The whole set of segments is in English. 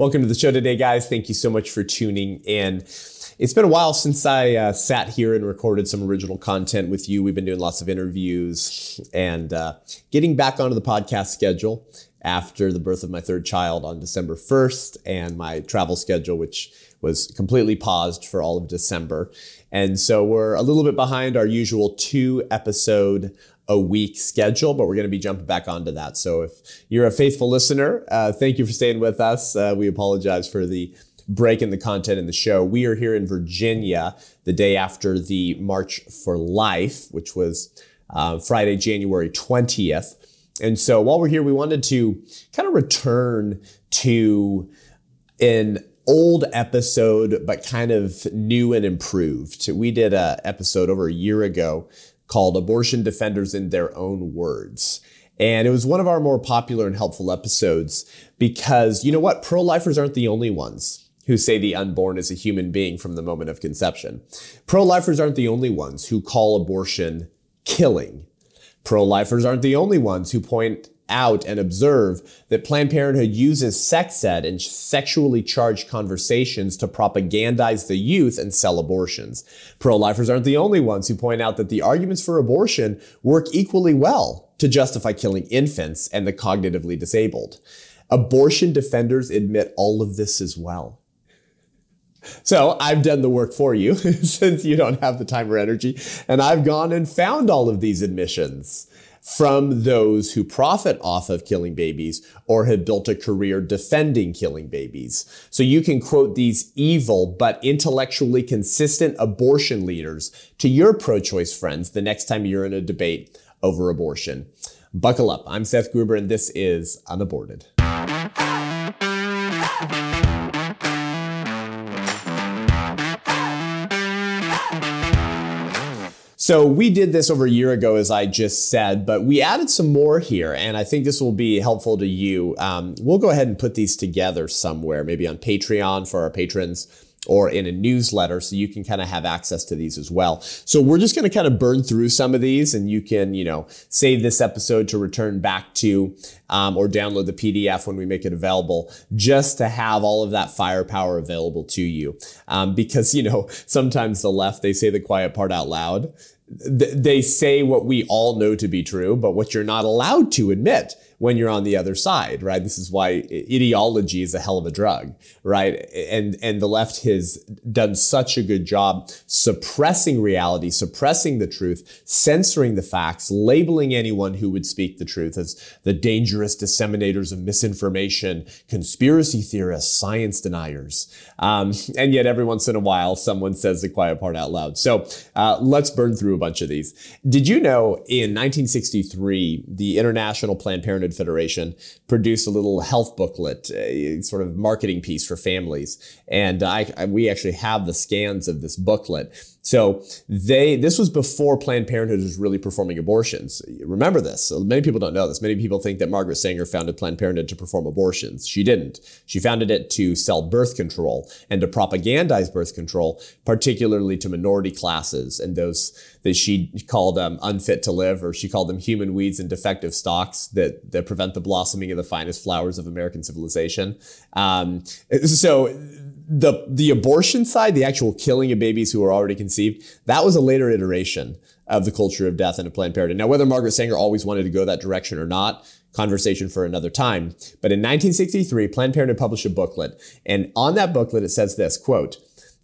Welcome to the show today, guys. Thank you so much for tuning in. It's been a while since I uh, sat here and recorded some original content with you. We've been doing lots of interviews and uh, getting back onto the podcast schedule after the birth of my third child on December 1st and my travel schedule, which was completely paused for all of December. And so we're a little bit behind our usual two episode a week schedule, but we're going to be jumping back onto that. So if you're a faithful listener, uh, thank you for staying with us. Uh, we apologize for the break in the content in the show. We are here in Virginia the day after the March for Life, which was uh, Friday, January 20th. And so while we're here, we wanted to kind of return to an old episode, but kind of new and improved. We did an episode over a year ago called Abortion Defenders in Their Own Words. And it was one of our more popular and helpful episodes because you know what? Pro lifers aren't the only ones who say the unborn is a human being from the moment of conception. Pro lifers aren't the only ones who call abortion killing. Pro lifers aren't the only ones who point out and observe that Planned Parenthood uses sex ed and sexually charged conversations to propagandize the youth and sell abortions. Pro lifers aren't the only ones who point out that the arguments for abortion work equally well to justify killing infants and the cognitively disabled. Abortion defenders admit all of this as well. So I've done the work for you since you don't have the time or energy, and I've gone and found all of these admissions from those who profit off of killing babies or have built a career defending killing babies. So you can quote these evil but intellectually consistent abortion leaders to your pro choice friends the next time you're in a debate over abortion. Buckle up. I'm Seth Gruber, and this is Unaborted. So we did this over a year ago, as I just said, but we added some more here, and I think this will be helpful to you. Um, we'll go ahead and put these together somewhere, maybe on Patreon for our patrons or in a newsletter so you can kind of have access to these as well. So we're just going to kind of burn through some of these and you can, you know, save this episode to return back to um, or download the PDF when we make it available just to have all of that firepower available to you. Um, because, you know, sometimes the left, they say the quiet part out loud they say what we all know to be true, but what you're not allowed to admit when you're on the other side, right? This is why ideology is a hell of a drug, right? And and the left has done such a good job suppressing reality, suppressing the truth, censoring the facts, labeling anyone who would speak the truth as the dangerous disseminators of misinformation, conspiracy theorists, science deniers. Um, and yet, every once in a while, someone says the quiet part out loud. So uh, let's burn through a bunch of these. Did you know in 1963, the International Planned Parenthood Federation produced a little health booklet, a sort of marketing piece for families. And I, I, we actually have the scans of this booklet. So they this was before Planned Parenthood was really performing abortions. Remember this. So many people don't know this. Many people think that Margaret Sanger founded Planned Parenthood to perform abortions. She didn't. She founded it to sell birth control and to propagandize birth control, particularly to minority classes and those that she called um, unfit to live, or she called them human weeds and defective stocks that that prevent the blossoming of the finest flowers of American civilization. Um, so the the abortion side, the actual killing of babies who are already conceived, that was a later iteration of the culture of death in a Planned Parenthood. Now, whether Margaret Sanger always wanted to go that direction or not, conversation for another time. But in 1963, Planned Parenthood published a booklet, and on that booklet it says this quote: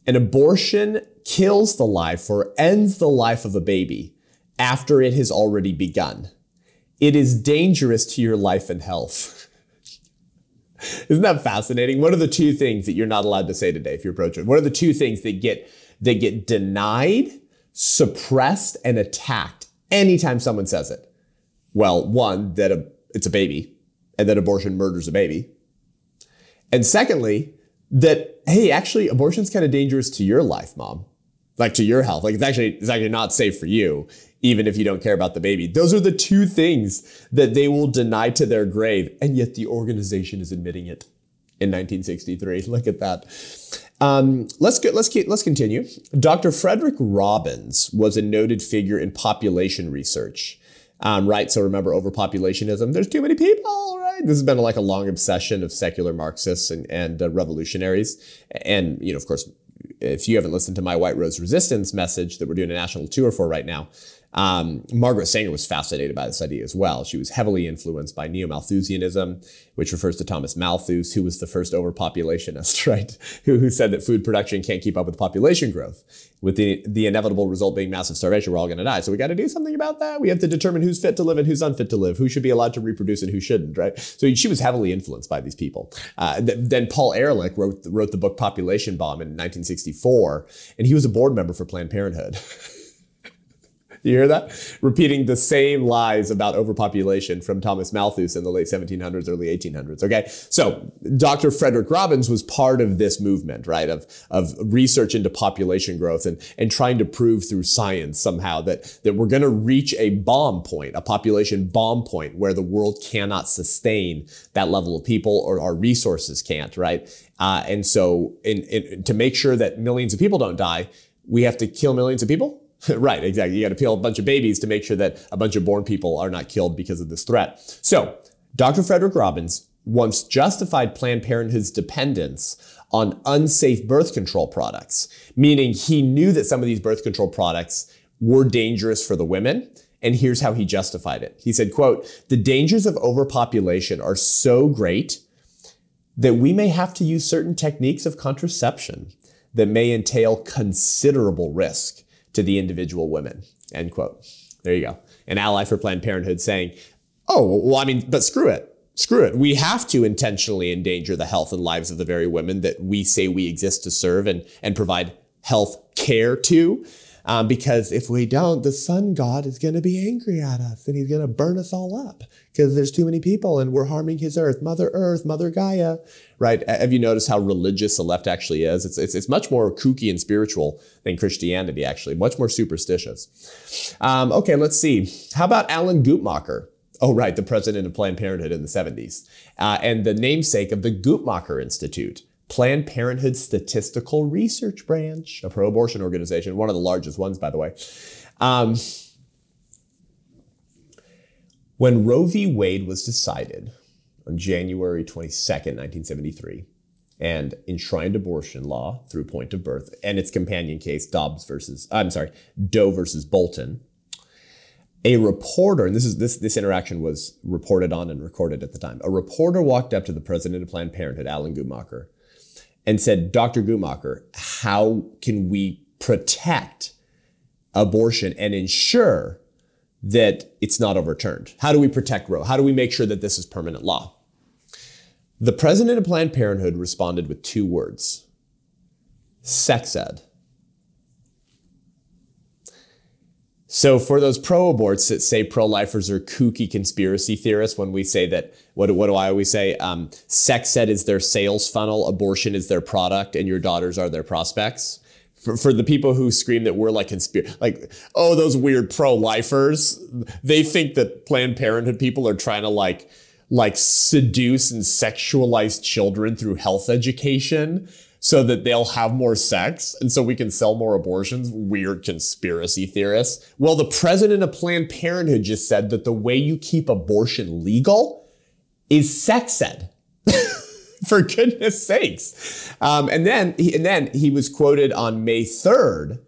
"An abortion kills the life or ends the life of a baby after it has already begun. It is dangerous to your life and health." Isn't that fascinating? What are the two things that you're not allowed to say today if you're pro-choice? What are the two things that get that get denied, suppressed, and attacked anytime someone says it? Well, one that a, it's a baby, and that abortion murders a baby, and secondly, that hey, actually, abortion's kind of dangerous to your life, mom, like to your health. Like it's actually it's actually not safe for you even if you don't care about the baby. Those are the two things that they will deny to their grave, and yet the organization is admitting it in 1963. Look at that. Um, let's get let's keep, let's continue. Dr. Frederick Robbins was a noted figure in population research. Um, right. So remember overpopulationism. There's too many people, right? This has been like a long obsession of secular Marxists and, and uh, revolutionaries. And, you know, of course, if you haven't listened to my White Rose Resistance message that we're doing a national tour for right now, um, Margaret Sanger was fascinated by this idea as well. She was heavily influenced by Neo Malthusianism, which refers to Thomas Malthus, who was the first overpopulationist, right? Who, who said that food production can't keep up with population growth, with the, the inevitable result being massive starvation. We're all going to die. So we got to do something about that. We have to determine who's fit to live and who's unfit to live, who should be allowed to reproduce and who shouldn't, right? So she was heavily influenced by these people. Uh, th- then Paul Ehrlich wrote, wrote the book Population Bomb in 1964, and he was a board member for Planned Parenthood. You hear that? Repeating the same lies about overpopulation from Thomas Malthus in the late 1700s, early 1800s. Okay. So Dr. Frederick Robbins was part of this movement, right? Of, of research into population growth and, and trying to prove through science somehow that, that we're going to reach a bomb point, a population bomb point where the world cannot sustain that level of people or our resources can't, right? Uh, and so in, in, to make sure that millions of people don't die, we have to kill millions of people right, exactly. You got to kill a bunch of babies to make sure that a bunch of born people are not killed because of this threat. So, Dr. Frederick Robbins once justified Planned Parenthood's dependence on unsafe birth control products, meaning he knew that some of these birth control products were dangerous for the women. And here's how he justified it. He said, quote, the dangers of overpopulation are so great that we may have to use certain techniques of contraception that may entail considerable risk to the individual women, end quote. There you go. An ally for Planned Parenthood saying, oh, well, I mean, but screw it. Screw it. We have to intentionally endanger the health and lives of the very women that we say we exist to serve and, and provide health care to. Um, because if we don't, the sun god is going to be angry at us and he's going to burn us all up because there's too many people and we're harming his earth, Mother Earth, Mother Gaia, right? Have you noticed how religious the left actually is? It's, it's, it's much more kooky and spiritual than Christianity, actually, much more superstitious. Um, okay, let's see. How about Alan Guttmacher? Oh, right, the president of Planned Parenthood in the 70s, uh, and the namesake of the Guttmacher Institute. Planned Parenthood Statistical Research Branch, a pro abortion organization, one of the largest ones, by the way. Um, when Roe v. Wade was decided on January 22nd, 1973, and enshrined abortion law through point of birth and its companion case, Dobbs versus, I'm sorry, Doe versus Bolton, a reporter, and this is this this interaction was reported on and recorded at the time. A reporter walked up to the president of Planned Parenthood, Alan Guttmacher, and said, Dr. Guttmacher, how can we protect abortion and ensure that it's not overturned? How do we protect Roe? How do we make sure that this is permanent law? The president of Planned Parenthood responded with two words sex ed. So for those pro-aborts that say pro-lifers are kooky conspiracy theorists, when we say that, what, what do I always say? Um, sex ed is their sales funnel, abortion is their product, and your daughters are their prospects. For, for the people who scream that we're like conspiracy, like, oh, those weird pro-lifers, they think that Planned Parenthood people are trying to like, like seduce and sexualize children through health education so that they'll have more sex and so we can sell more abortions. Weird conspiracy theorists. Well, the president of Planned Parenthood just said that the way you keep abortion legal is sex ed. For goodness sakes. Um, and then he, and then he was quoted on May 3rd,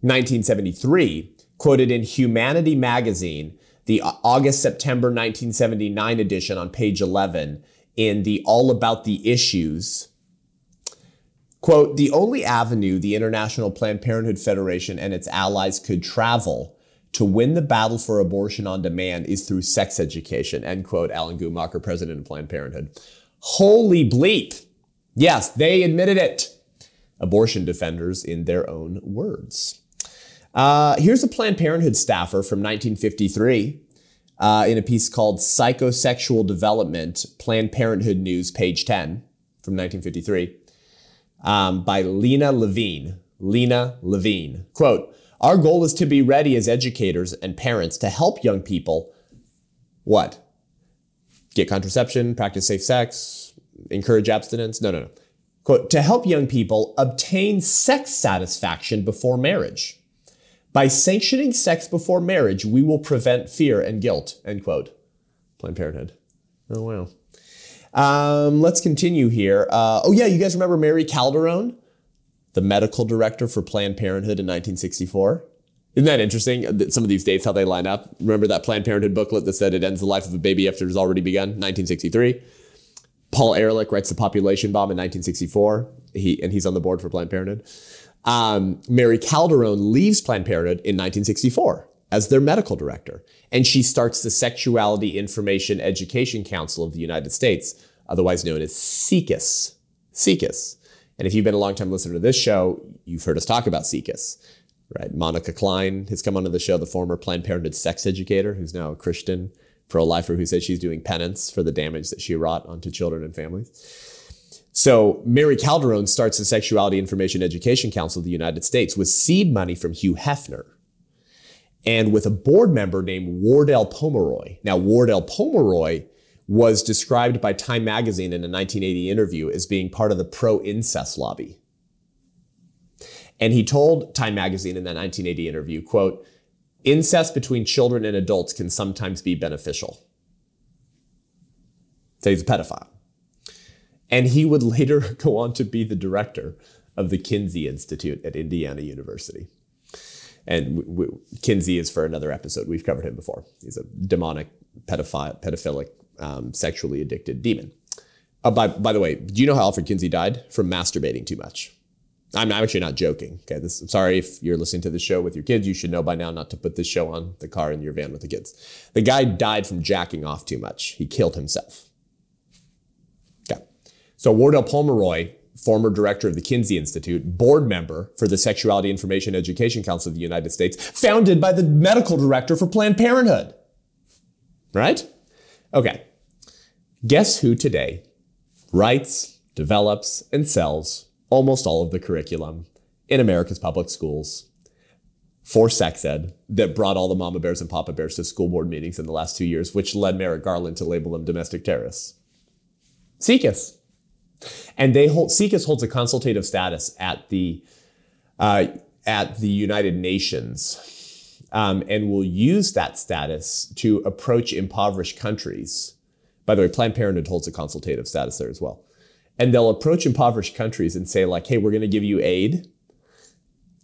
1973, quoted in Humanity magazine, the August September 1979 edition on page 11 in the All About the Issues Quote, the only avenue the International Planned Parenthood Federation and its allies could travel to win the battle for abortion on demand is through sex education, end quote, Alan Guttmacher, president of Planned Parenthood. Holy bleep. Yes, they admitted it. Abortion defenders in their own words. Uh, here's a Planned Parenthood staffer from 1953 uh, in a piece called Psychosexual Development, Planned Parenthood News, page 10 from 1953 um, by Lena Levine. Lena Levine. Quote, our goal is to be ready as educators and parents to help young people what? Get contraception, practice safe sex, encourage abstinence? No, no, no. Quote, to help young people obtain sex satisfaction before marriage By sanctioning sex before marriage, we will prevent fear and guilt. End quote. Planned Parenthood. Oh, wow. Um, let's continue here. Uh, oh, yeah, you guys remember Mary Calderone, the medical director for Planned Parenthood in 1964? Isn't that interesting? Some of these dates, how they line up. Remember that Planned Parenthood booklet that said it ends the life of a baby after it's already begun? 1963. Paul Ehrlich writes The Population Bomb in 1964. He, and he's on the board for Planned Parenthood. Um, Mary Calderone leaves Planned Parenthood in 1964 as their medical director, and she starts the Sexuality Information Education Council of the United States, otherwise known as SIECUS. SIECUS. And if you've been a long time listener to this show, you've heard us talk about SIECUS, right? Monica Cline has come onto the show, the former Planned Parenthood sex educator, who's now a Christian pro-lifer who says she's doing penance for the damage that she wrought onto children and families. So Mary Calderone starts the Sexuality Information Education Council of the United States with seed money from Hugh Hefner and with a board member named Wardell Pomeroy. Now, Wardell Pomeroy was described by Time Magazine in a 1980 interview as being part of the pro-incest lobby. And he told Time Magazine in that 1980 interview, quote, incest between children and adults can sometimes be beneficial. So he's a pedophile. And he would later go on to be the director of the Kinsey Institute at Indiana University. And we, we, Kinsey is for another episode. We've covered him before. He's a demonic, pedophile, pedophilic, um, sexually addicted demon. Uh, by, by the way, do you know how Alfred Kinsey died? From masturbating too much. I'm, I'm actually not joking. Okay, this, I'm sorry if you're listening to the show with your kids. You should know by now not to put this show on the car in your van with the kids. The guy died from jacking off too much. He killed himself. So Wardell Pomeroy, former director of the Kinsey Institute, board member for the Sexuality Information Education Council of the United States, founded by the medical director for Planned Parenthood. Right? Okay. Guess who today writes, develops, and sells almost all of the curriculum in America's public schools for sex ed that brought all the mama bears and papa bears to school board meetings in the last two years, which led Merrick Garland to label them domestic terrorists? SIECUS. And they hold SIECUS holds a consultative status at the uh, at the United Nations, um, and will use that status to approach impoverished countries. By the way, Planned Parenthood holds a consultative status there as well, and they'll approach impoverished countries and say like, "Hey, we're going to give you aid.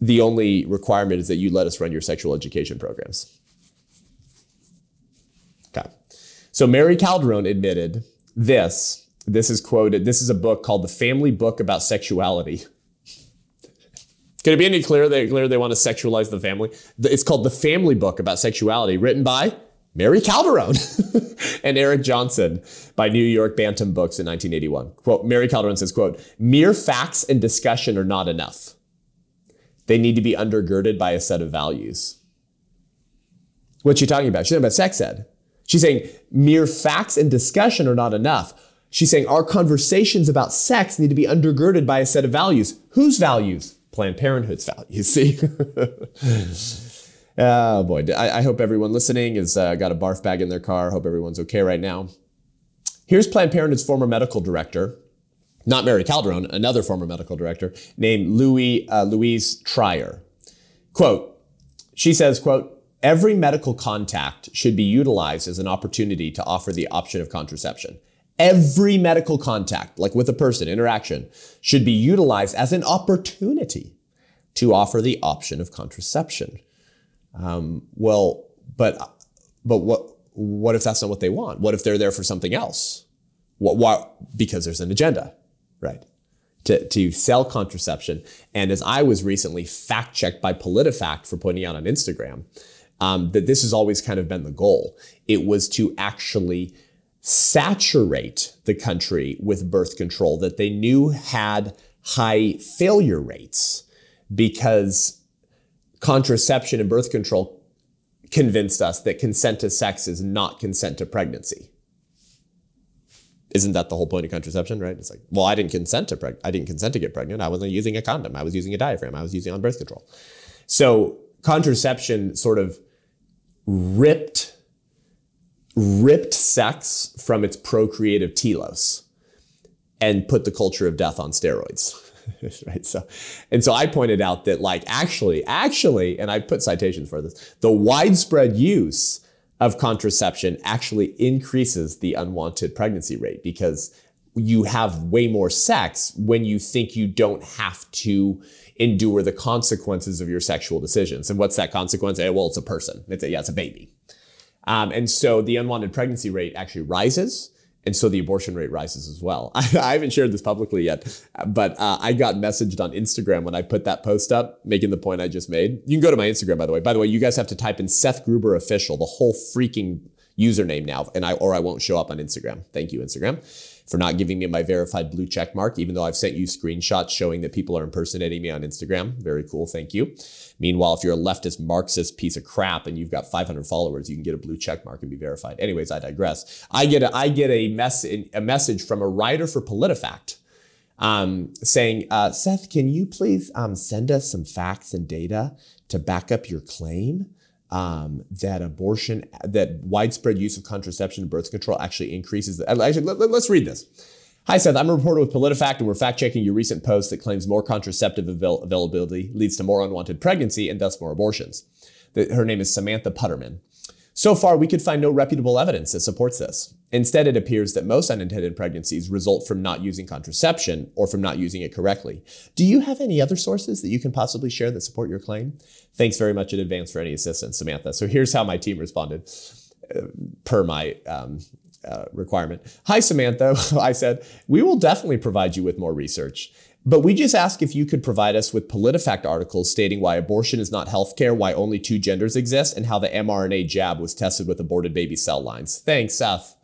The only requirement is that you let us run your sexual education programs." Okay, so Mary Calderone admitted this this is quoted. This is a book called The Family Book About Sexuality. Can it be any clearer they, clearer they want to sexualize the family? It's called The Family Book About Sexuality, written by Mary Calderone and Eric Johnson by New York Bantam Books in 1981. Quote, Mary Calderone says, quote, mere facts and discussion are not enough. They need to be undergirded by a set of values. What's she talking about? She's talking about sex ed. She's saying mere facts and discussion are not enough. She's saying our conversations about sex need to be undergirded by a set of values. Whose values? Planned Parenthood's values. See? oh boy, I, I, hope everyone listening has uh, got a barf bag in their car. Hope everyone's okay right now. Here's Planned Parenthood's former medical director, not Mary Calderone, another former medical director named Louis uh, Louise Tyrer. Quote, she says, quote, every medical contact should be utilized as an opportunity to offer the option of contraception. Every medical contact, like with a person, interaction, should be utilized as an opportunity to offer the option of contraception. Um, well, but but what what if that's not what they want? What if they're there for something else? What, what because there's an agenda, right? To, to sell contraception. And as I was recently fact checked by PolitiFact for putting out on Instagram, um, that this has always kind of been the goal. It was to actually saturate the country with birth control that they knew had high failure rates because contraception and birth control convinced us that consent to sex is not consent to pregnancy. Isn't that the whole point of contraception, right? It's like, well, I didn't consent to preg- I didn't consent to get pregnant. I wasn't using a condom. I was using a diaphragm. I was using on birth control. So contraception sort of ripped ripped sex from its procreative telos and put the culture of death on steroids. right? So, and so I pointed out that like actually, actually, and I put citations for this, the widespread use of contraception actually increases the unwanted pregnancy rate because you have way more sex when you think you don't have to endure the consequences of your sexual decisions. And what's that consequence? Eh, well, it's a person. It's a, yeah, it's a baby. Um, and so the unwanted pregnancy rate actually rises. And so the abortion rate rises as well. I, I haven't shared this publicly yet, but uh, I got messaged on Instagram when I put that post up, making the point I just made. You can go to my Instagram, by the way. By the way, you guys have to type in Seth Gruber official, the whole freaking username now, and I or I won't show up on Instagram. Thank you, Instagram for not giving me my verified blue check mark, even though I've sent you screenshots showing that people are impersonating me on Instagram. Very cool. Thank you. Meanwhile, if you're a leftist Marxist piece of crap and you've got 500 followers, you can get a blue check mark and be verified. Anyways, I digress. I get a, I get a, mess, a message from a writer for PolitiFact um, saying, uh, Seth, can you please um, send us some facts and data to back up your claim? Um, that abortion, that widespread use of contraception and birth control actually increases. The, actually, let, us read this. Hi, Seth. I'm a reporter with PolitiFact, and we're fact checking your recent post that claims more contraceptive avail- availability leads to more unwanted pregnancy and thus more abortions. The, her name is Samantha Putterman. So far, we could find no reputable evidence that supports this. Instead, it appears that most unintended pregnancies result from not using contraception or from not using it correctly. Do you have any other sources that you can possibly share that support your claim? Thanks very much in advance for any assistance, Samantha. So here's how my team responded uh, per my um, uh, requirement. Hi, Samantha. I said, we will definitely provide you with more research. But we just ask if you could provide us with PolitiFact articles stating why abortion is not healthcare, why only two genders exist, and how the mRNA jab was tested with aborted baby cell lines. Thanks, Seth.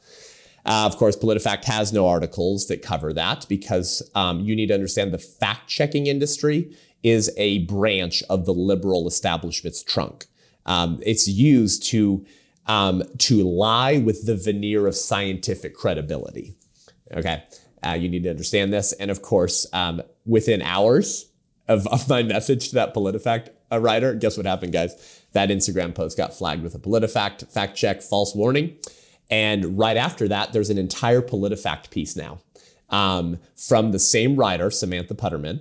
Uh, of course, PolitiFact has no articles that cover that because um, you need to understand the fact checking industry is a branch of the liberal establishment's trunk. Um, it's used to um, to lie with the veneer of scientific credibility. Okay. Uh, you need to understand this. And of course, um, within hours of, of, my message to that PolitiFact uh, writer, guess what happened, guys? That Instagram post got flagged with a PolitiFact fact check false warning. And right after that, there's an entire PolitiFact piece now um, from the same writer, Samantha Putterman,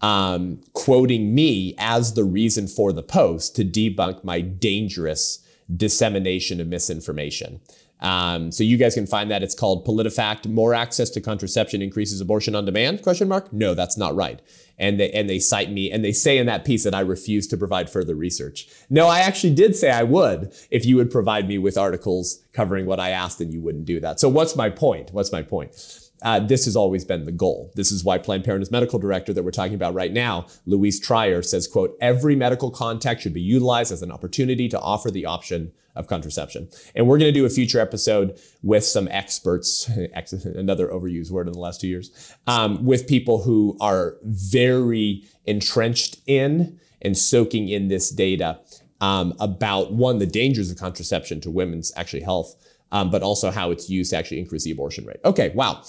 um, quoting me as the reason for the post to debunk my dangerous dissemination of misinformation. Um, so you guys can find that. It's called PolitiFact. More access to contraception increases abortion on demand? Question mark. No, that's not right. And they and they cite me and they say in that piece that I refuse to provide further research. No, I actually did say I would if you would provide me with articles covering what I asked, and you wouldn't do that. So what's my point? What's my point? Uh, this has always been the goal. This is why Planned Parenthood's medical director that we're talking about right now, Louise Tyrer, says, quote, every medical contact should be utilized as an opportunity to offer the option of contraception. And we're going to do a future episode with some experts, another overused word in the last two years, um, with people who are very entrenched in and soaking in this data um, about one, the dangers of contraception to women's actually health, um, but also how it's used to actually increase the abortion rate. Okay, wow.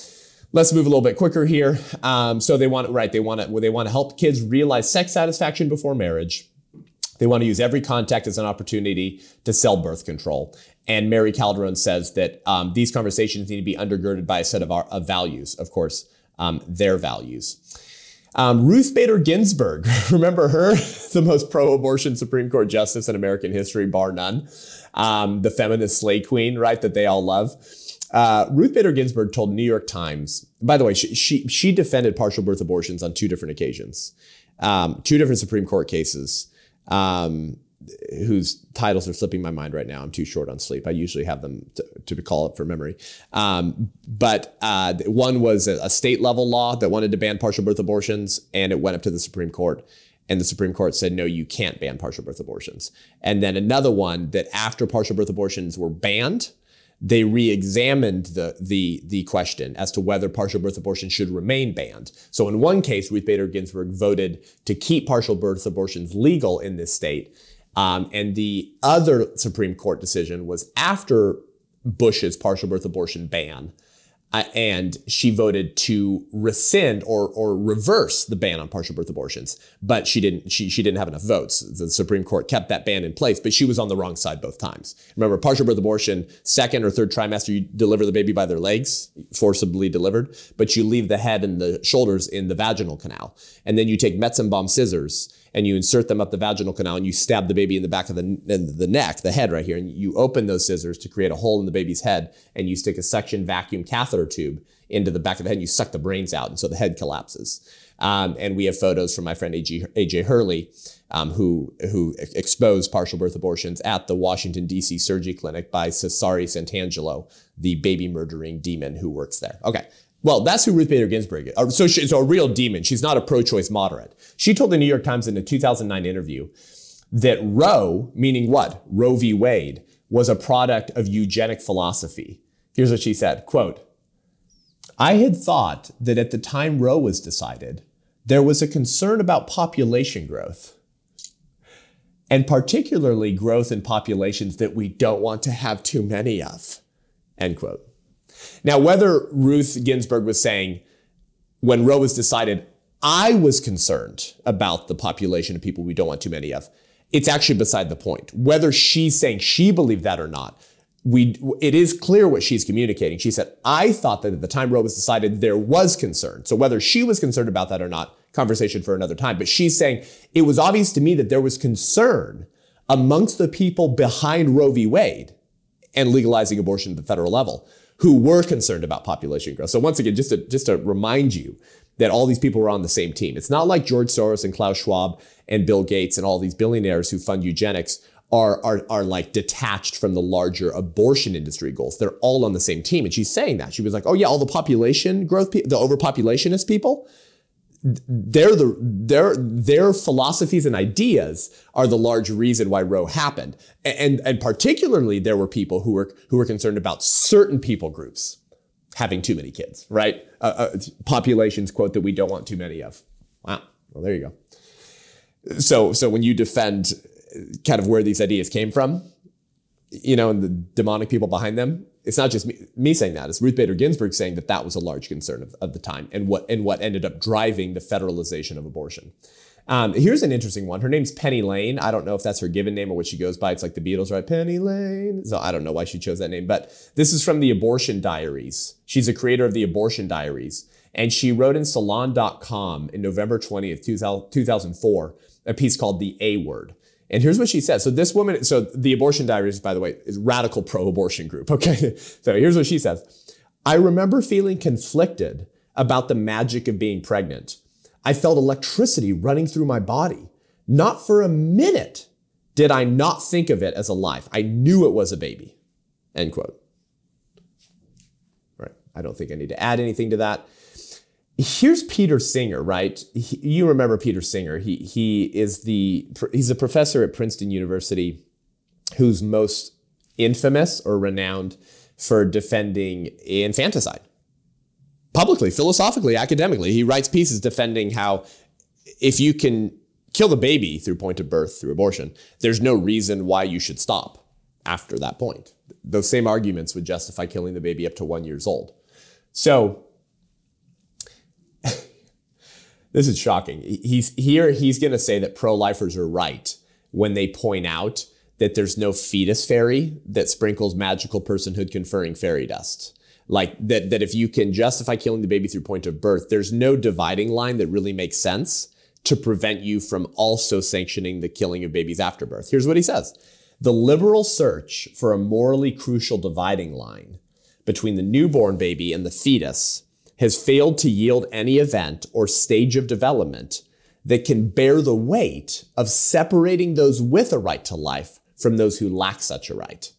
Let's move a little bit quicker here. Um, so they want right, they want to they want to help kids realize sex satisfaction before marriage. They want to use every contact as an opportunity to sell birth control. And Mary Calderone says that um, these conversations need to be undergirded by a set of, our, of values, of course, um, their values. Um, Ruth Bader Ginsburg, remember her, the most pro abortion Supreme Court justice in American history, bar none. Um, the feminist slay queen, right, that they all love. Uh, Ruth Bader Ginsburg told New York Times, by the way, she, she, she defended partial birth abortions on two different occasions, um, two different Supreme Court cases um, whose titles are slipping my mind right now. I'm too short on sleep. I usually have them to, to call up for memory. Um, but uh, one was a, a state level law that wanted to ban partial birth abortions, and it went up to the Supreme Court. And the Supreme Court said, no, you can't ban partial birth abortions. And then another one that after partial birth abortions were banned, they re-examined the, the, the question as to whether partial birth abortion should remain banned. So in one case, Ruth Bader Ginsburg voted to keep partial birth abortions legal in this state. Um, and the other Supreme Court decision was after Bush's partial birth abortion ban. uh, and she voted to rescind or or reverse the ban on partial birth abortions. But she didn't. She she didn't have enough votes. The Supreme Court kept that ban in place, but she was on the wrong side both times. Remember, partial birth abortion, second or third trimester, you deliver the baby by their legs, forcibly delivered, but you leave the head and the shoulders in the vaginal canal, and then you take Metzenbaum scissors and you insert them up the vaginal canal and you stab the baby in the back of the, the neck, the head right here, and you open those scissors to create a hole in the baby's head and you stick a suction vacuum catheter tube into the back of the head and you suck the brains out and so the head collapses. Um, and we have photos from my friend AJ, AJ Hurley, um, who who exposed partial birth abortions at the Washington D.C. Surgery Clinic by Cesare Santangelo, the baby murdering demon who works there. Okay, well, that's who Ruth Bader Ginsburg is. So she's a real demon. She's not a pro-choice moderate. She told the New York Times in a 2009 interview that Roe, meaning what? Roe v. Wade, was a product of eugenic philosophy. Here's what she said, quote, I had thought that at the time Roe was decided, there was a concern about population growth, and particularly growth in populations that we don't want to have too many of, end quote. Now, whether Ruth Ginsburg was saying, when Roe was decided, I was concerned about the population of people we don't want too many of, it's actually beside the point. Whether she's saying she believed that or not, we it is clear what she's communicating. She said, I thought that at the time Roe was decided, there was concern. So whether she was concerned about that or not, conversation for another time. But she's saying it was obvious to me that there was concern amongst the people behind Roe v. Wade and legalizing abortion at the federal level who were concerned about population growth. So once again, just to, just to remind you that all these people were on the same team. It's not like George Soros and Klaus Schwab and Bill Gates and all these billionaires who fund eugenics are, are, are like detached from the larger abortion industry goals. They're all on the same team. And she's saying that. She was like, oh yeah, all the population growth, the overpopulationist people, they're the their their philosophies and ideas are the large reason why Roe happened, and and particularly there were people who were who were concerned about certain people groups having too many kids, right? Uh, uh, populations quote that we don't want too many of. Wow, well there you go. So so when you defend kind of where these ideas came from, you know, and the demonic people behind them, it's not just me, me, saying that. It's Ruth Bader Ginsburg saying that that was a large concern of, of the time and what and what ended up driving the federalization of abortion. Um, here's an interesting one. Her name's Penny Lane. I don't know if that's her given name or what she goes by. It's like the Beatles, right? Penny Lane. So I don't know why she chose that name, but this is from the Abortion Diaries. She's a creator of the Abortion Diaries. And she wrote in Salon.com in November 20th, 2004, a piece called The A Word. And here's what she says. So this woman, so the abortion diaries, by the way, is radical pro-abortion group. Okay. So here's what she says. I remember feeling conflicted about the magic of being pregnant. I felt electricity running through my body. Not for a minute did I not think of it as a life. I knew it was a baby. End quote. Right. I don't think I need to add anything to that here's Peter Singer, right? He, you remember Peter Singer. He, he is the, he's a professor at Princeton University who's most infamous or renowned for defending infanticide. Publicly, philosophically, academically, he writes pieces defending how if you can kill the baby through point of birth, through abortion, there's no reason why you should stop after that point. Those same arguments would justify killing the baby up to one years old. So this is shocking. He's here. He's going to say that pro-lifers are right when they point out that there's no fetus fairy that sprinkles magical personhood conferring fairy dust. Like that, that if you can justify killing the baby through point of birth, there's no dividing line that really makes sense to prevent you from also sanctioning the killing of babies after birth. Here's what he says. The liberal search for a morally crucial dividing line between the newborn baby and the fetus has failed to yield any event or stage of development that can bear the weight of separating those with a right to life from those who lack such a right.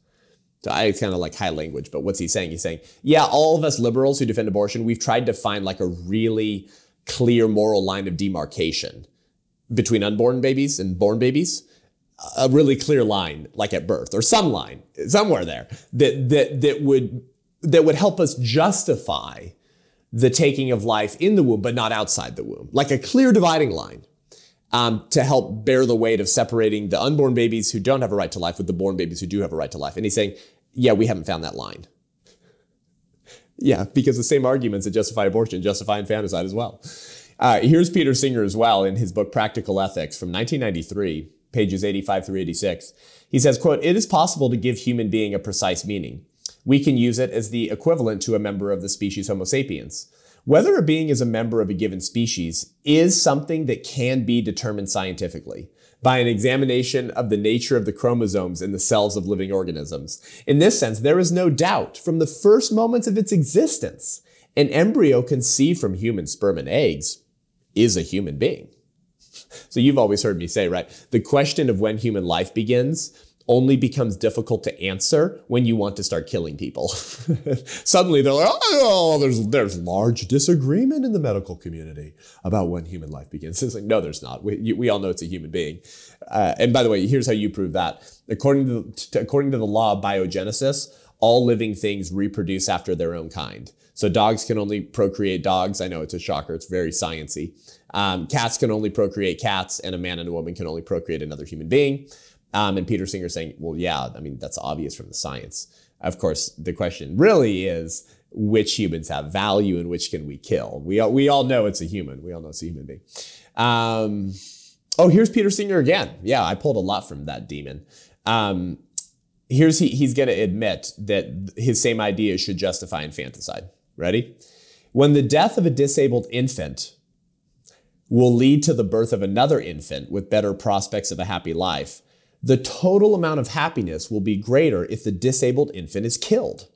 So I kind of like high language, but what's he saying? He's saying, yeah, all of us liberals who defend abortion, we've tried to find like a really clear moral line of demarcation between unborn babies and born babies. A really clear line, like at birth, or some line somewhere there that that that would that would help us justify the taking of life in the womb, but not outside the womb, like a clear dividing line um, to help bear the weight of separating the unborn babies who don't have a right to life with the born babies who do have a right to life. And he's saying, yeah, we haven't found that line. Yeah, because the same arguments that justify abortion justify infanticide as well. Uh, here's Peter Singer as well in his book Practical Ethics from 1993, pages 85 through 86. He says, quote, it is possible to give human being a precise meaning. We can use it as the equivalent to a member of the species Homo sapiens. Whether a being is a member of a given species is something that can be determined scientifically by an examination of the nature of the chromosomes in the cells of living organisms. In this sense, there is no doubt from the first moments of its existence, an embryo conceived from human sperm and eggs is a human being. So you've always heard me say, right? The question of when human life begins only becomes difficult to answer when you want to start killing people. Suddenly they're like, oh, there's there's large disagreement in the medical community about when human life begins. It's like, no, there's not. We, we all know it's a human being. Uh, and by the way, here's how you prove that. According to, to according to the law of biogenesis, all living things reproduce after their own kind. So dogs can only procreate dogs. I know it's a shocker. It's very sciency. Um, cats can only procreate cats, and a man and a woman can only procreate another human being. Um, and Peter Singer saying, well, yeah, I mean, that's obvious from the science. Of course, the question really is which humans have value and which can we kill? We all, we all know it's a human. We all know it's a human being. Um, oh, here's Peter Singer again. Yeah, I pulled a lot from that demon. Um, here's he, he's going to admit that his same idea should justify infanticide. Ready? When the death of a disabled infant will lead to the birth of another infant with better prospects of a happy life, the total amount of happiness will be greater if the disabled infant is killed.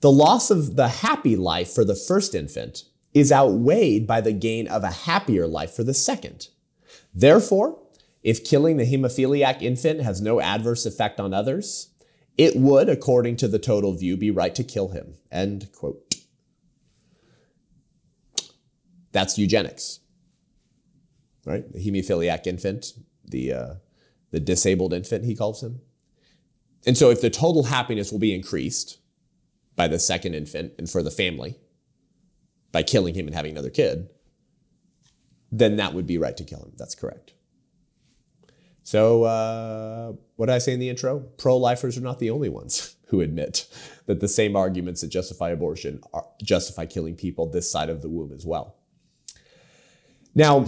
The loss of the happy life for the first infant is outweighed by the gain of a happier life for the second. Therefore, if killing the hemophiliac infant has no adverse effect on others, it would, according to the total view, be right to kill him. End quote. That's eugenics, right? The hemophiliac infant the uh, the disabled infant, he calls him. And so, if the total happiness will be increased by the second infant and for the family by killing him and having another kid, then that would be right to kill him. That's correct. So, uh, what did I say in the intro? Pro lifers are not the only ones who admit that the same arguments that justify abortion are, justify killing people this side of the womb as well. Now,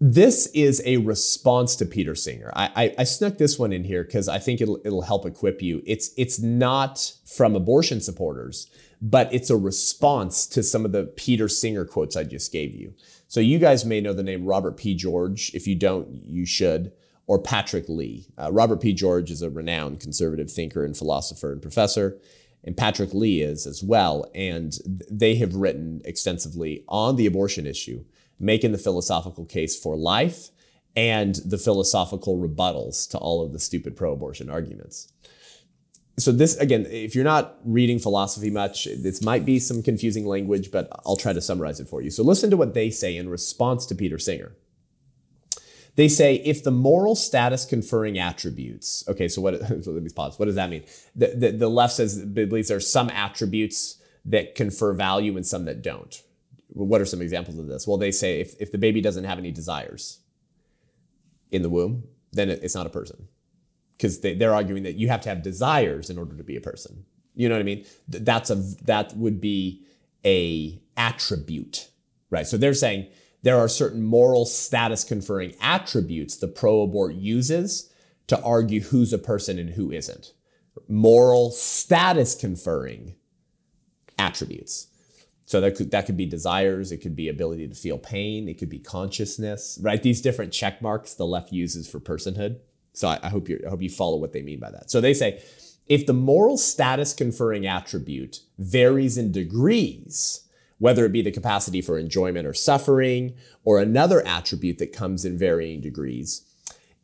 this is a response to Peter Singer. I, I, I snuck this one in here because I think it'll, it'll help equip you. It's, it's not from abortion supporters, but it's a response to some of the Peter Singer quotes I just gave you. So you guys may know the name Robert P. George. If you don't, you should. Or Patrick Lee. Uh, Robert P. George is a renowned conservative thinker and philosopher and professor and Patrick Lee is as well. And they have written extensively on the abortion issue making the philosophical case for life and the philosophical rebuttals to all of the stupid pro abortion arguments. So, this again, if you're not reading philosophy much, this might be some confusing language, but I'll try to summarize it for you. So, listen to what they say in response to Peter Singer. They say if the moral status conferring attributes, okay, so what, so let me pause. What does that mean? The, the, the left says, believes there are some attributes that confer value and some that don't what are some examples of this? Well, they say if, if the baby doesn't have any desires in the womb, then it's not a person. Because they, they're arguing that you have to have desires in order to be a person. You know what I mean? That's a that would be a attribute, right? So they're saying there are certain moral status conferring attributes the pro-abort uses to argue who's a person and who isn't. Moral status conferring attributes. So that could that could be desires, it could be ability to feel pain, it could be consciousness, right? These different check marks the left uses for personhood. So I, I hope you I hope you follow what they mean by that. So they say if the moral status conferring attribute varies in degrees, whether it be the capacity for enjoyment or suffering, or another attribute that comes in varying degrees,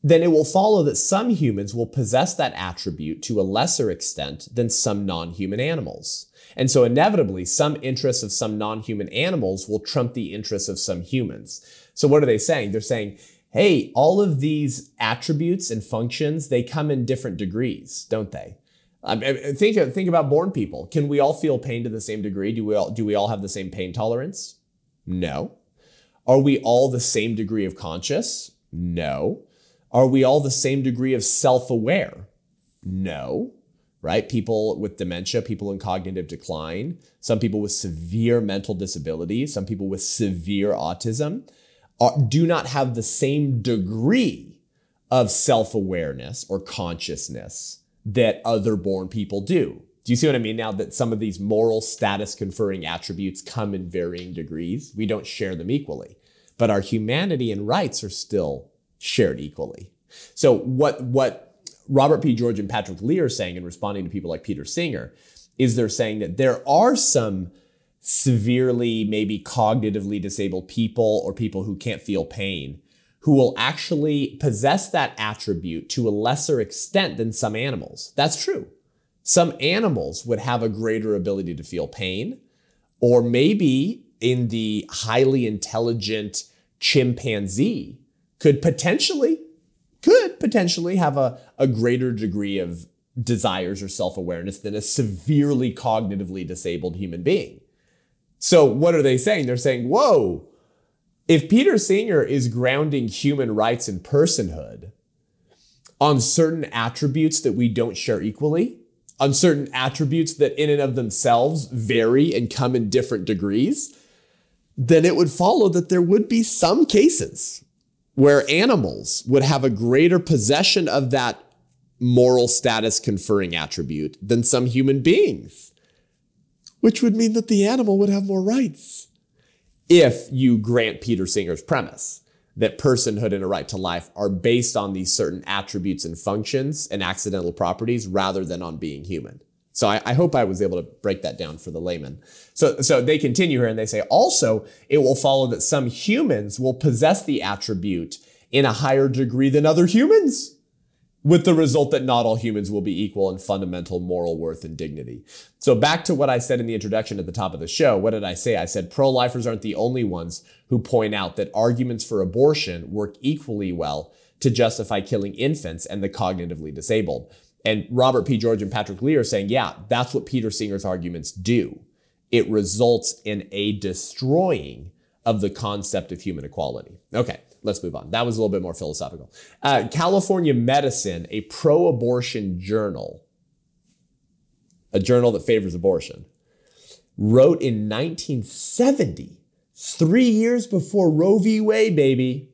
then it will follow that some humans will possess that attribute to a lesser extent than some non human animals. And so inevitably, some interests of some non-human animals will trump the interests of some humans. So what are they saying? They're saying, hey, all of these attributes and functions, they come in different degrees, don't they? Um, think, think about born people. Can we all feel pain to the same degree? Do we all, do we all have the same pain tolerance? No. Are we all the same degree of conscious? No. Are we all the same degree of self aware? No right? People with dementia, people in cognitive decline, some people with severe mental disability, some people with severe autism are, do not have the same degree of self awareness or consciousness that other born people do. Do you see what I mean now that some of these moral status conferring attributes come in varying degrees? We don't share them equally, but our humanity and rights are still shared equally. So what what Robert P. George and Patrick Lee are saying in responding to people like Peter Singer is they're saying that there are some severely, maybe cognitively disabled people or people who can't feel pain who will actually possess that attribute to a lesser extent than some animals. That's true. Some animals would have a greater ability to feel pain, or maybe in the highly intelligent chimpanzee could potentially could potentially have a, a greater degree of desires or self-awareness than a severely cognitively disabled human being. So what are they saying? They're saying, whoa, if Peter Singer is grounding human rights and personhood on certain attributes that we don't share equally, on certain attributes that in and of themselves vary and come in different degrees, then it would follow that there would be some cases where animals would have a greater possession of that moral status conferring attribute than some human beings, which would mean that the animal would have more rights if you grant Peter Singer's premise that personhood and a right to life are based on these certain attributes and functions and accidental properties rather than on being human. So I, I, hope I was able to break that down for the layman. So, so they continue here and they say, also, it will follow that some humans will possess the attribute in a higher degree than other humans with the result that not all humans will be equal in fundamental moral worth and dignity. So back to what I said in the introduction at the top of the show, what did I say? I said pro-lifers aren't the only ones who point out that arguments for abortion work equally well to justify killing infants and the cognitively disabled. And Robert P. George and Patrick Lee are saying, yeah, that's what Peter Singer's arguments do. It results in a destroying of the concept of human equality. Okay let's move on. That was a little bit more philosophical. Uh, California Medicine, a pro abortion journal, a journal that favors abortion, wrote in 1970, three years before Roe v. Wade, baby,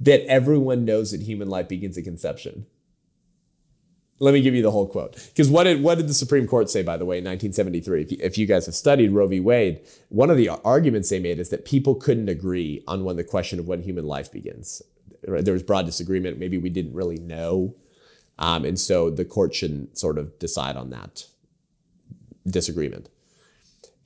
that everyone knows that human life begins at conception. Let me give you the whole quote. Because what did, what did the Supreme Court say, by the way, in 1973? If you, guys have studied Roe v. Wade, one of the arguments they made is that people couldn't agree on when the question of when human life begins. There was broad disagreement. Maybe we didn't really know. Um, and so the court shouldn't sort of decide on that disagreement.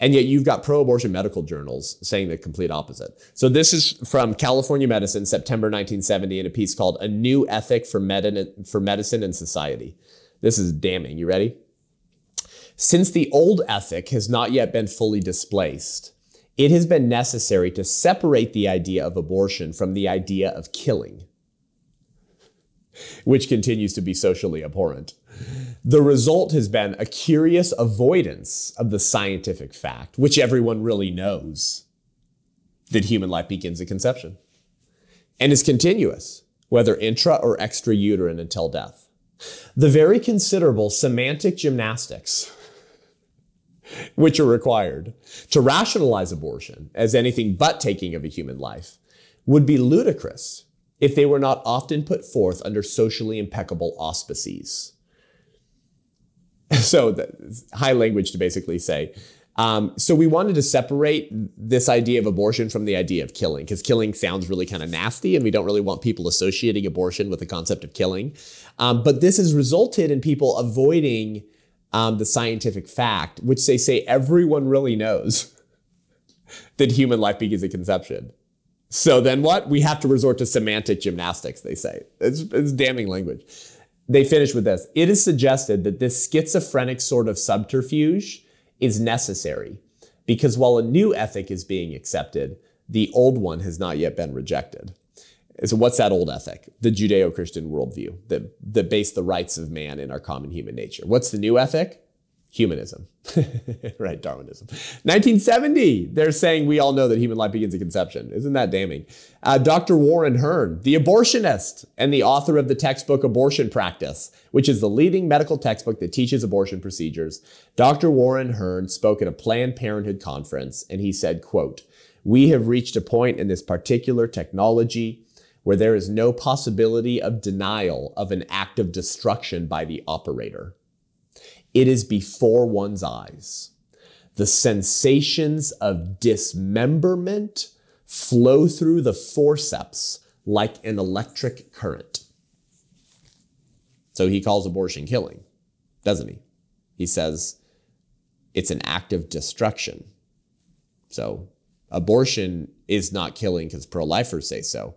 And yet you've got pro-abortion medical journals saying the complete opposite. So this is from California Medicine, September 1970, in a piece called A New Ethic for, Medi- for Medicine and Society. This is damning. You ready? Since the old ethic has not yet been fully displaced, it has been necessary to separate the idea of abortion from the idea of killing, which continues to be socially abhorrent. The result has been a curious avoidance of the scientific fact, which everyone really knows, that human life begins at conception and is continuous, whether intra or extrauterine until death. The very considerable semantic gymnastics which are required to rationalize abortion as anything but taking of a human life would be ludicrous if they were not often put forth under socially impeccable auspices. So, high language to basically say. Um, so, we wanted to separate this idea of abortion from the idea of killing, because killing sounds really kind of nasty, and we don't really want people associating abortion with the concept of killing. Um, but this has resulted in people avoiding um, the scientific fact, which they say everyone really knows that human life begins at conception. So then what? We have to resort to semantic gymnastics, they say. It's, it's damning language. They finish with this. It is suggested that this schizophrenic sort of subterfuge is necessary because while a new ethic is being accepted, the old one has not yet been rejected. So, what's that old ethic? The Judeo Christian worldview that, that based the rights of man in our common human nature. What's the new ethic? Humanism. right, Darwinism. 1970, they're saying we all know that human life begins at conception. Isn't that damning? Uh, Dr. Warren Hern, the abortionist and the author of the textbook Abortion Practice, which is the leading medical textbook that teaches abortion procedures. Dr. Warren Hern spoke at a Planned Parenthood conference and he said, quote, we have reached a point in this particular technology where there is no possibility of denial of an act of destruction by the operator. It is before one's eyes. The sensations of dismemberment flow through the forceps like an electric current. So he calls abortion killing, doesn't he? He says it's an act of destruction. So abortion is not killing because pro lifers say so,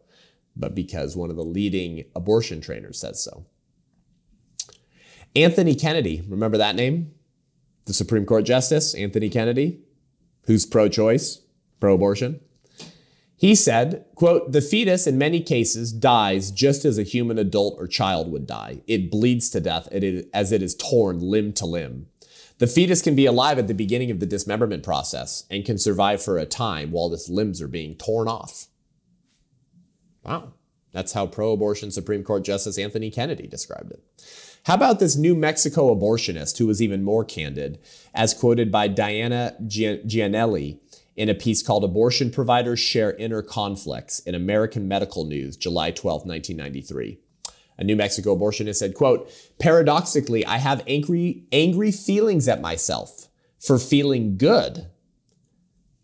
but because one of the leading abortion trainers says so. Anthony Kennedy, remember that name? The Supreme Court Justice, Anthony Kennedy, who's pro choice, pro abortion. He said, quote, the fetus in many cases dies just as a human adult or child would die. It bleeds to death as it is torn limb to limb. The fetus can be alive at the beginning of the dismemberment process and can survive for a time while its limbs are being torn off. Wow. That's how pro abortion Supreme Court Justice Anthony Kennedy described it. How about this New Mexico abortionist who was even more candid, as quoted by Diana Gianelli in a piece called Abortion Providers Share Inner Conflicts in American Medical News, July 12, 1993. A New Mexico abortionist said, quote, paradoxically, I have angry, angry feelings at myself for feeling good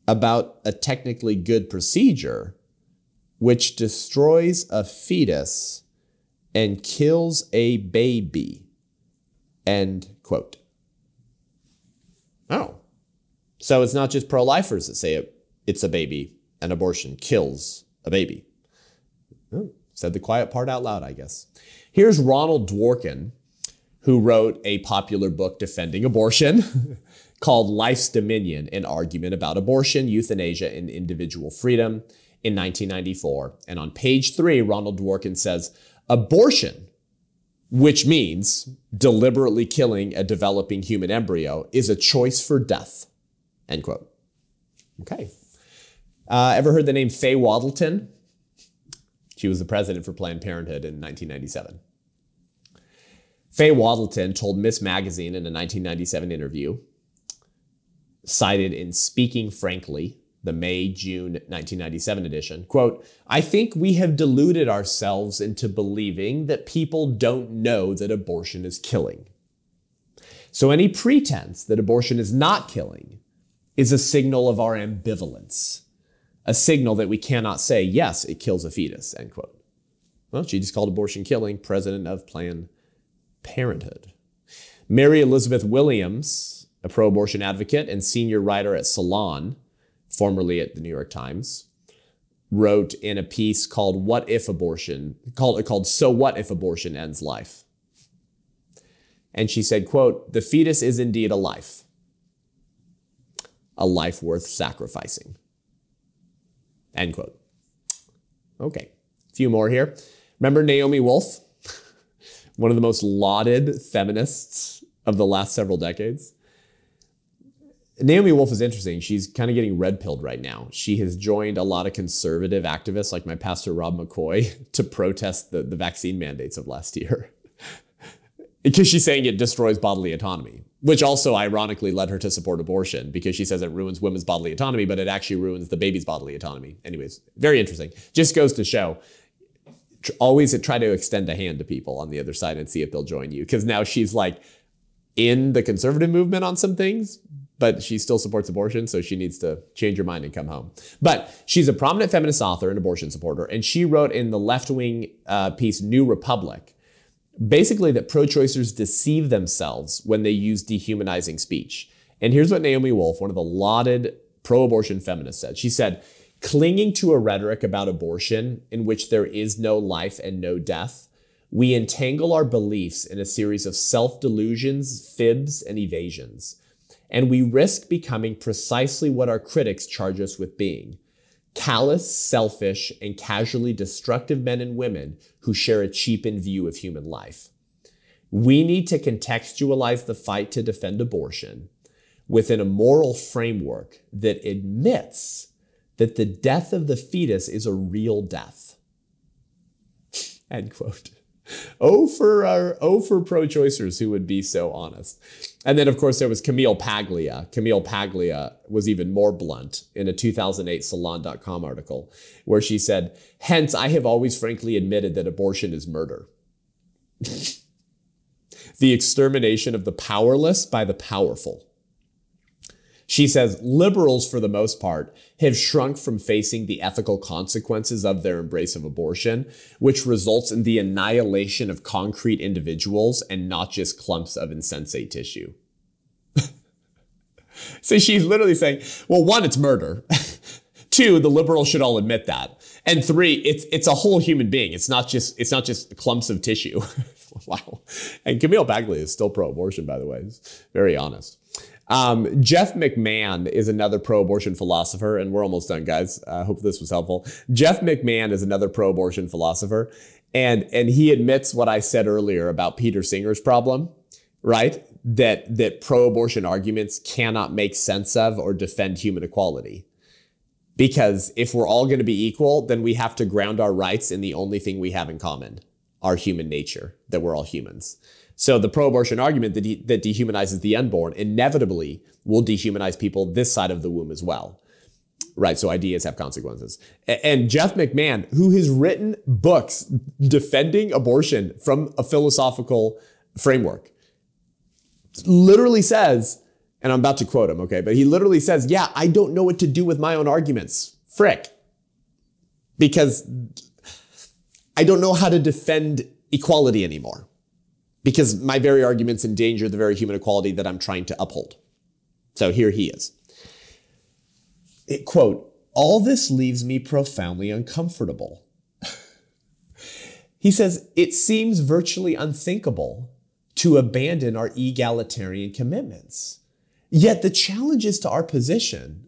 about a technically good procedure which destroys a fetus and kills a baby. End quote. Oh. So it's not just pro lifers that say it, it's a baby an abortion kills a baby. Oh, said the quiet part out loud, I guess. Here's Ronald Dworkin, who wrote a popular book defending abortion called Life's Dominion An Argument About Abortion, Euthanasia, and Individual Freedom in 1994. And on page three, Ronald Dworkin says, Abortion, which means deliberately killing a developing human embryo, is a choice for death. End quote. Okay. Uh, ever heard the name Faye Wattleton? She was the president for Planned Parenthood in 1997. Faye Wattleton told Miss Magazine in a 1997 interview, cited in Speaking Frankly, the May June 1997 edition. Quote, I think we have deluded ourselves into believing that people don't know that abortion is killing. So any pretense that abortion is not killing is a signal of our ambivalence, a signal that we cannot say, yes, it kills a fetus, end quote. Well, she just called abortion killing, president of Planned Parenthood. Mary Elizabeth Williams, a pro abortion advocate and senior writer at Salon, formerly at the New York Times, wrote in a piece called What If Abortion, called, called So What If Abortion Ends Life? And she said, quote, the fetus is indeed a life, a life worth sacrificing. End quote. Okay, a few more here. Remember Naomi Wolf, one of the most lauded feminists of the last several decades? Naomi Wolf is interesting. She's kind of getting red pilled right now. She has joined a lot of conservative activists like my pastor Rob McCoy to protest the, the vaccine mandates of last year. because she's saying it destroys bodily autonomy, which also ironically led her to support abortion because she says it ruins women's bodily autonomy, but it actually ruins the baby's bodily autonomy. Anyways, very interesting. Just goes to show always try to extend a hand to people on the other side and see if they'll join you. Because now she's like in the conservative movement on some things, but she still supports abortion, so she needs to change her mind and come home. But she's a prominent feminist author and abortion supporter, and she wrote in the left wing uh, piece New Republic basically that pro choicers deceive themselves when they use dehumanizing speech. And here's what Naomi Wolf, one of the lauded pro abortion feminists, said. She said, clinging to a rhetoric about abortion in which there is no life and no death, we entangle our beliefs in a series of self delusions, fibs, and evasions and we risk becoming precisely what our critics charge us with being callous, selfish, and casually destructive men and women who share a cheapened view of human life. We need to contextualize the fight to defend abortion within a moral framework that admits that the death of the fetus is a real death. End quote. Oh for our oh for pro-choicers who would be so honest. And then of course there was Camille Paglia. Camille Paglia was even more blunt in a 2008 salon.com article where she said, "Hence I have always frankly admitted that abortion is murder." the extermination of the powerless by the powerful. She says liberals, for the most part, have shrunk from facing the ethical consequences of their embrace of abortion, which results in the annihilation of concrete individuals and not just clumps of insensate tissue. so she's literally saying, well, one, it's murder. Two, the liberals should all admit that. And three, it's it's a whole human being. It's not just it's not just clumps of tissue. wow. And Camille Paglia is still pro-abortion, by the way. He's very honest. Um, Jeff McMahan is another pro abortion philosopher, and we're almost done, guys. I uh, hope this was helpful. Jeff McMahan is another pro abortion philosopher, and, and he admits what I said earlier about Peter Singer's problem, right? That, that pro abortion arguments cannot make sense of or defend human equality. Because if we're all going to be equal, then we have to ground our rights in the only thing we have in common our human nature, that we're all humans. So the pro-abortion argument that, de- that dehumanizes the unborn inevitably will dehumanize people this side of the womb as well. Right, so ideas have consequences. And Jeff McMahan, who has written books defending abortion from a philosophical framework, literally says, and I'm about to quote him, okay, but he literally says, Yeah, I don't know what to do with my own arguments. Frick. Because I don't know how to defend equality anymore because my very arguments endanger the very human equality that I'm trying to uphold. So here he is. It, quote, all this leaves me profoundly uncomfortable. he says, it seems virtually unthinkable to abandon our egalitarian commitments. Yet the challenges to our position,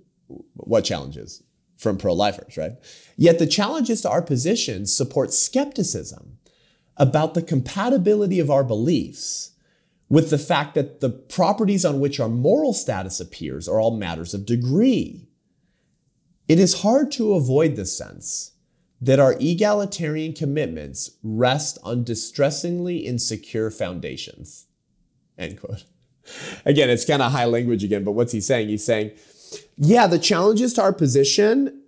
what challenges? From pro lifers, right? Yet the challenges to our position support skepticism about the compatibility of our beliefs with the fact that the properties on which our moral status appears are all matters of degree. It is hard to avoid the sense that our egalitarian commitments rest on distressingly insecure foundations. End quote. Again, it's kind of high language again, but what's he saying? He's saying, yeah, the challenges to our position,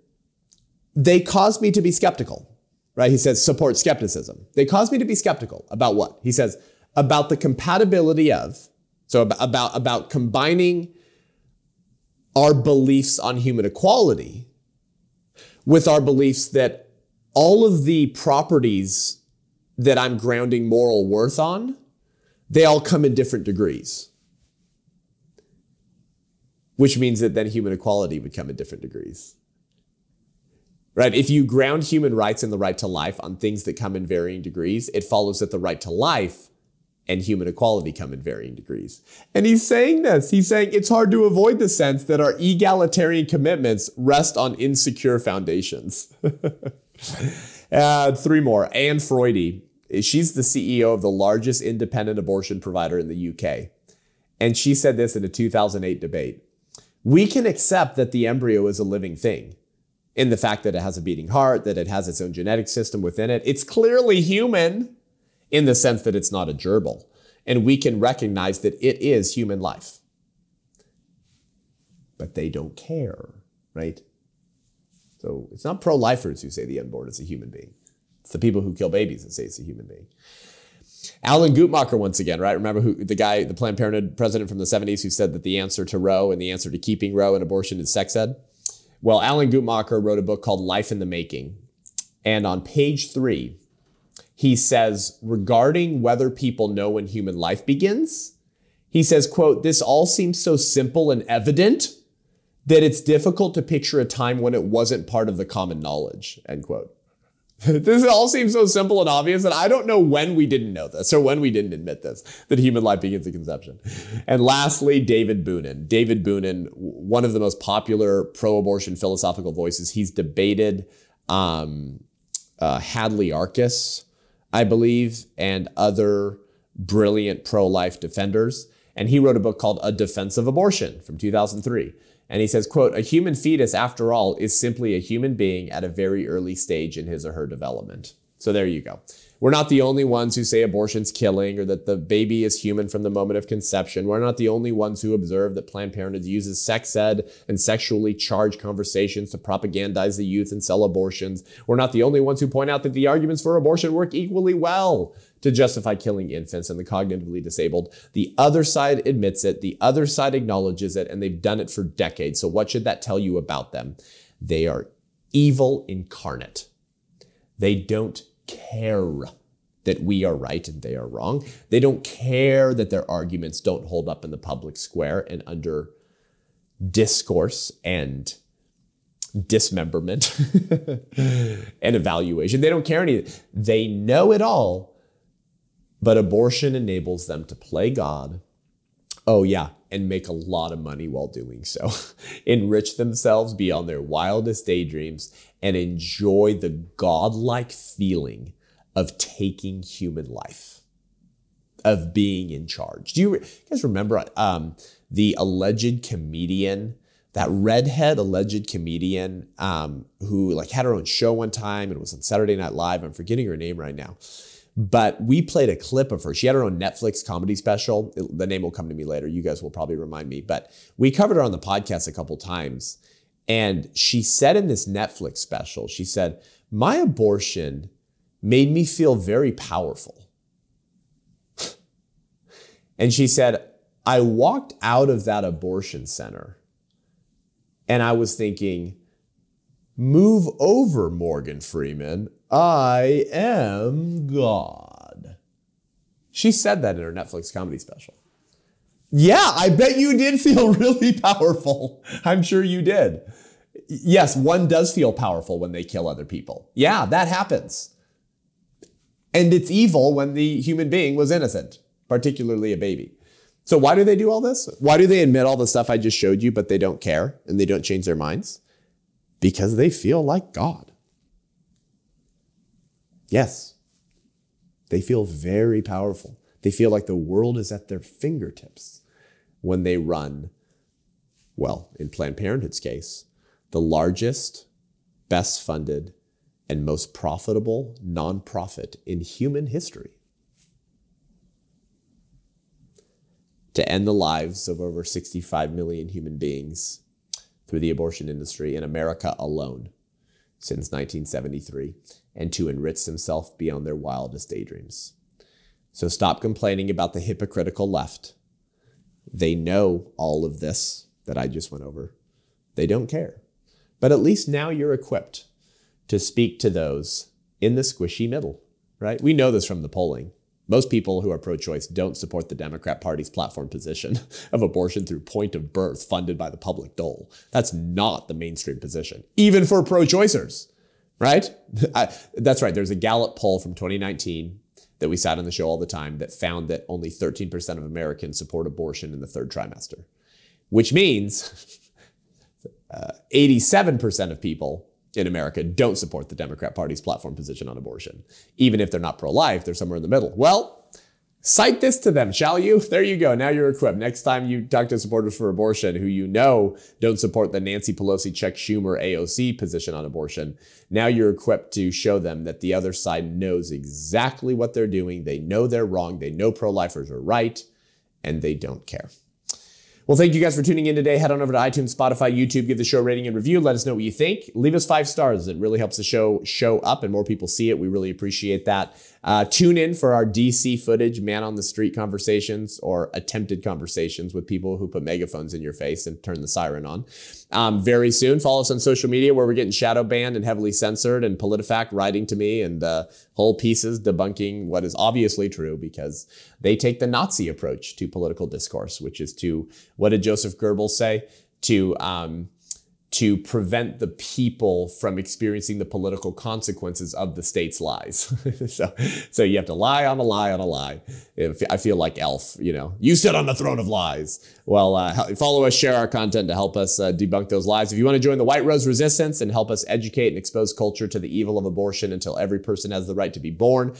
they cause me to be skeptical right? He says support skepticism. They cause me to be skeptical about what? He says about the compatibility of, so about, about combining our beliefs on human equality with our beliefs that all of the properties that I'm grounding moral worth on, they all come in different degrees. Which means that then human equality would come in different degrees right? If you ground human rights and the right to life on things that come in varying degrees, it follows that the right to life and human equality come in varying degrees. And he's saying this. He's saying it's hard to avoid the sense that our egalitarian commitments rest on insecure foundations. uh, three more. Ann Furedi. She's the CEO of the largest independent abortion provider in the UK. And she said this in a 2008 debate. We can accept that the embryo is a living thing in the fact that it has a beating heart, that it has its own genetic system within it. It's clearly human in the sense that it's not a gerbil. And we can recognize that it is human life. But they don't care, right? So it's not pro lifers who say the unborn is a human being. It's the people who kill babies that say it's a human being. Alan Guttmacher, once again, right? Remember who the guy, the Planned Parenthood president from the 70s who said that the answer to Roe and the answer to keeping Roe and abortion is sex ed? Well, Alan Guttmacher wrote a book called Life in the Making. And on page three, he says, regarding whether people know when human life begins, he says, quote, this all seems so simple and evident that it's difficult to picture a time when it wasn't part of the common knowledge, end quote. this all seems so simple and obvious that I don't know when we didn't know this or when we didn't admit this, that human life begins at conception. And lastly, David Boonin. David Boonin, one of the most popular pro-abortion philosophical voices. He's debated um, uh, Hadley Arkes, I believe, and other brilliant pro life defenders. And he wrote a book called A Defense of Abortion from 2003. And he says, quote, a human fetus, after all, is simply a human being at a very early stage in his or her development. So there you go. We're not the only ones who say abortion's killing or that the baby is human from the moment of conception. We're not the only ones who observe that Planned Parenthood uses sex ed and sexually charged conversations to propagandize the youth and sell abortions. We're not the only ones who point out that the arguments for abortion work equally well to justify killing infants and the cognitively disabled. The other side admits it, the other side acknowledges it, and they've done it for decades. So, what should that tell you about them? They are evil incarnate. They don't care that we are right and they are wrong. They don't care that their arguments don't hold up in the public square and under discourse and dismemberment and evaluation. They don't care anything. They know it all, but abortion enables them to play God. Oh, yeah, and make a lot of money while doing so. Enrich themselves beyond their wildest daydreams and enjoy the godlike feeling of taking human life, of being in charge. Do you, you guys remember um, the alleged comedian? That redhead alleged comedian um, who like had her own show one time and was on Saturday Night Live. I'm forgetting her name right now but we played a clip of her. She had her own Netflix comedy special. The name will come to me later. You guys will probably remind me. But we covered her on the podcast a couple times. And she said in this Netflix special, she said, My abortion made me feel very powerful. and she said, I walked out of that abortion center and I was thinking, Move over, Morgan Freeman. I am God. She said that in her Netflix comedy special. Yeah, I bet you did feel really powerful. I'm sure you did. Yes, one does feel powerful when they kill other people. Yeah, that happens. And it's evil when the human being was innocent, particularly a baby. So, why do they do all this? Why do they admit all the stuff I just showed you, but they don't care and they don't change their minds? Because they feel like God. Yes, they feel very powerful. They feel like the world is at their fingertips when they run, well, in Planned Parenthood's case, the largest, best funded, and most profitable nonprofit in human history. To end the lives of over 65 million human beings through the abortion industry in America alone since 1973 and to enrich themselves beyond their wildest daydreams. So stop complaining about the hypocritical left. They know all of this that I just went over. They don't care. But at least now you're equipped to speak to those in the squishy middle, right? We know this from the polling. Most people who are pro choice don't support the Democrat Party's platform position of abortion through point of birth funded by the public dole. That's not the mainstream position, even for pro choicers, right? I, that's right. There's a Gallup poll from 2019 that we sat on the show all the time that found that only 13% of Americans support abortion in the third trimester, which means uh, 87% of people in America don't support the Democrat Party's platform position on abortion. Even if they're not pro life, they're somewhere in the middle. Well, cite this to them, shall you? There you go. Now you're equipped. Next time you talk to supporters for abortion who you know don't support the Nancy Pelosi, Chuck Schumer, AOC position on abortion, now you're equipped to show them that the other side knows exactly what they're doing. They know they're wrong. They know pro lifers are right, and they don't care. Well, thank you guys for tuning in today. Head on over to iTunes, Spotify, YouTube, give the show a rating and review. Let us know what you think. Leave us five stars. It really helps the show show up and more people see it. We really appreciate that. Uh, tune in for our DC footage, man on the street conversations or attempted conversations with people who put megaphones in your face and turn the siren on. Um, very soon, follow us on social media where we're getting shadow banned and heavily censored, and PolitiFact writing to me and uh, whole pieces debunking what is obviously true because they take the Nazi approach to political discourse, which is to what did Joseph Goebbels say? To um, to prevent the people from experiencing the political consequences of the state's lies. so, so you have to lie on a lie on a lie. I feel like Elf, you know, you sit on the throne of lies. Well, uh, follow us, share our content to help us uh, debunk those lies. If you want to join the White Rose Resistance and help us educate and expose culture to the evil of abortion until every person has the right to be born,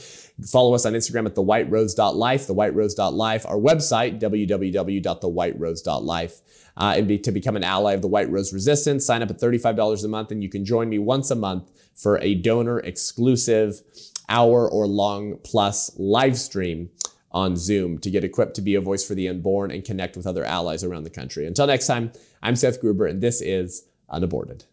follow us on Instagram at thewhiterose.life, thewhiterose.life, our website, www.thewhiterose.life uh, and be, to become an ally of the White Rose Resistance. Sign up at $35 a month, and you can join me once a month for a donor exclusive hour or long plus live stream on Zoom to get equipped to be a voice for the unborn and connect with other allies around the country. Until next time, I'm Seth Gruber, and this is Unaborted.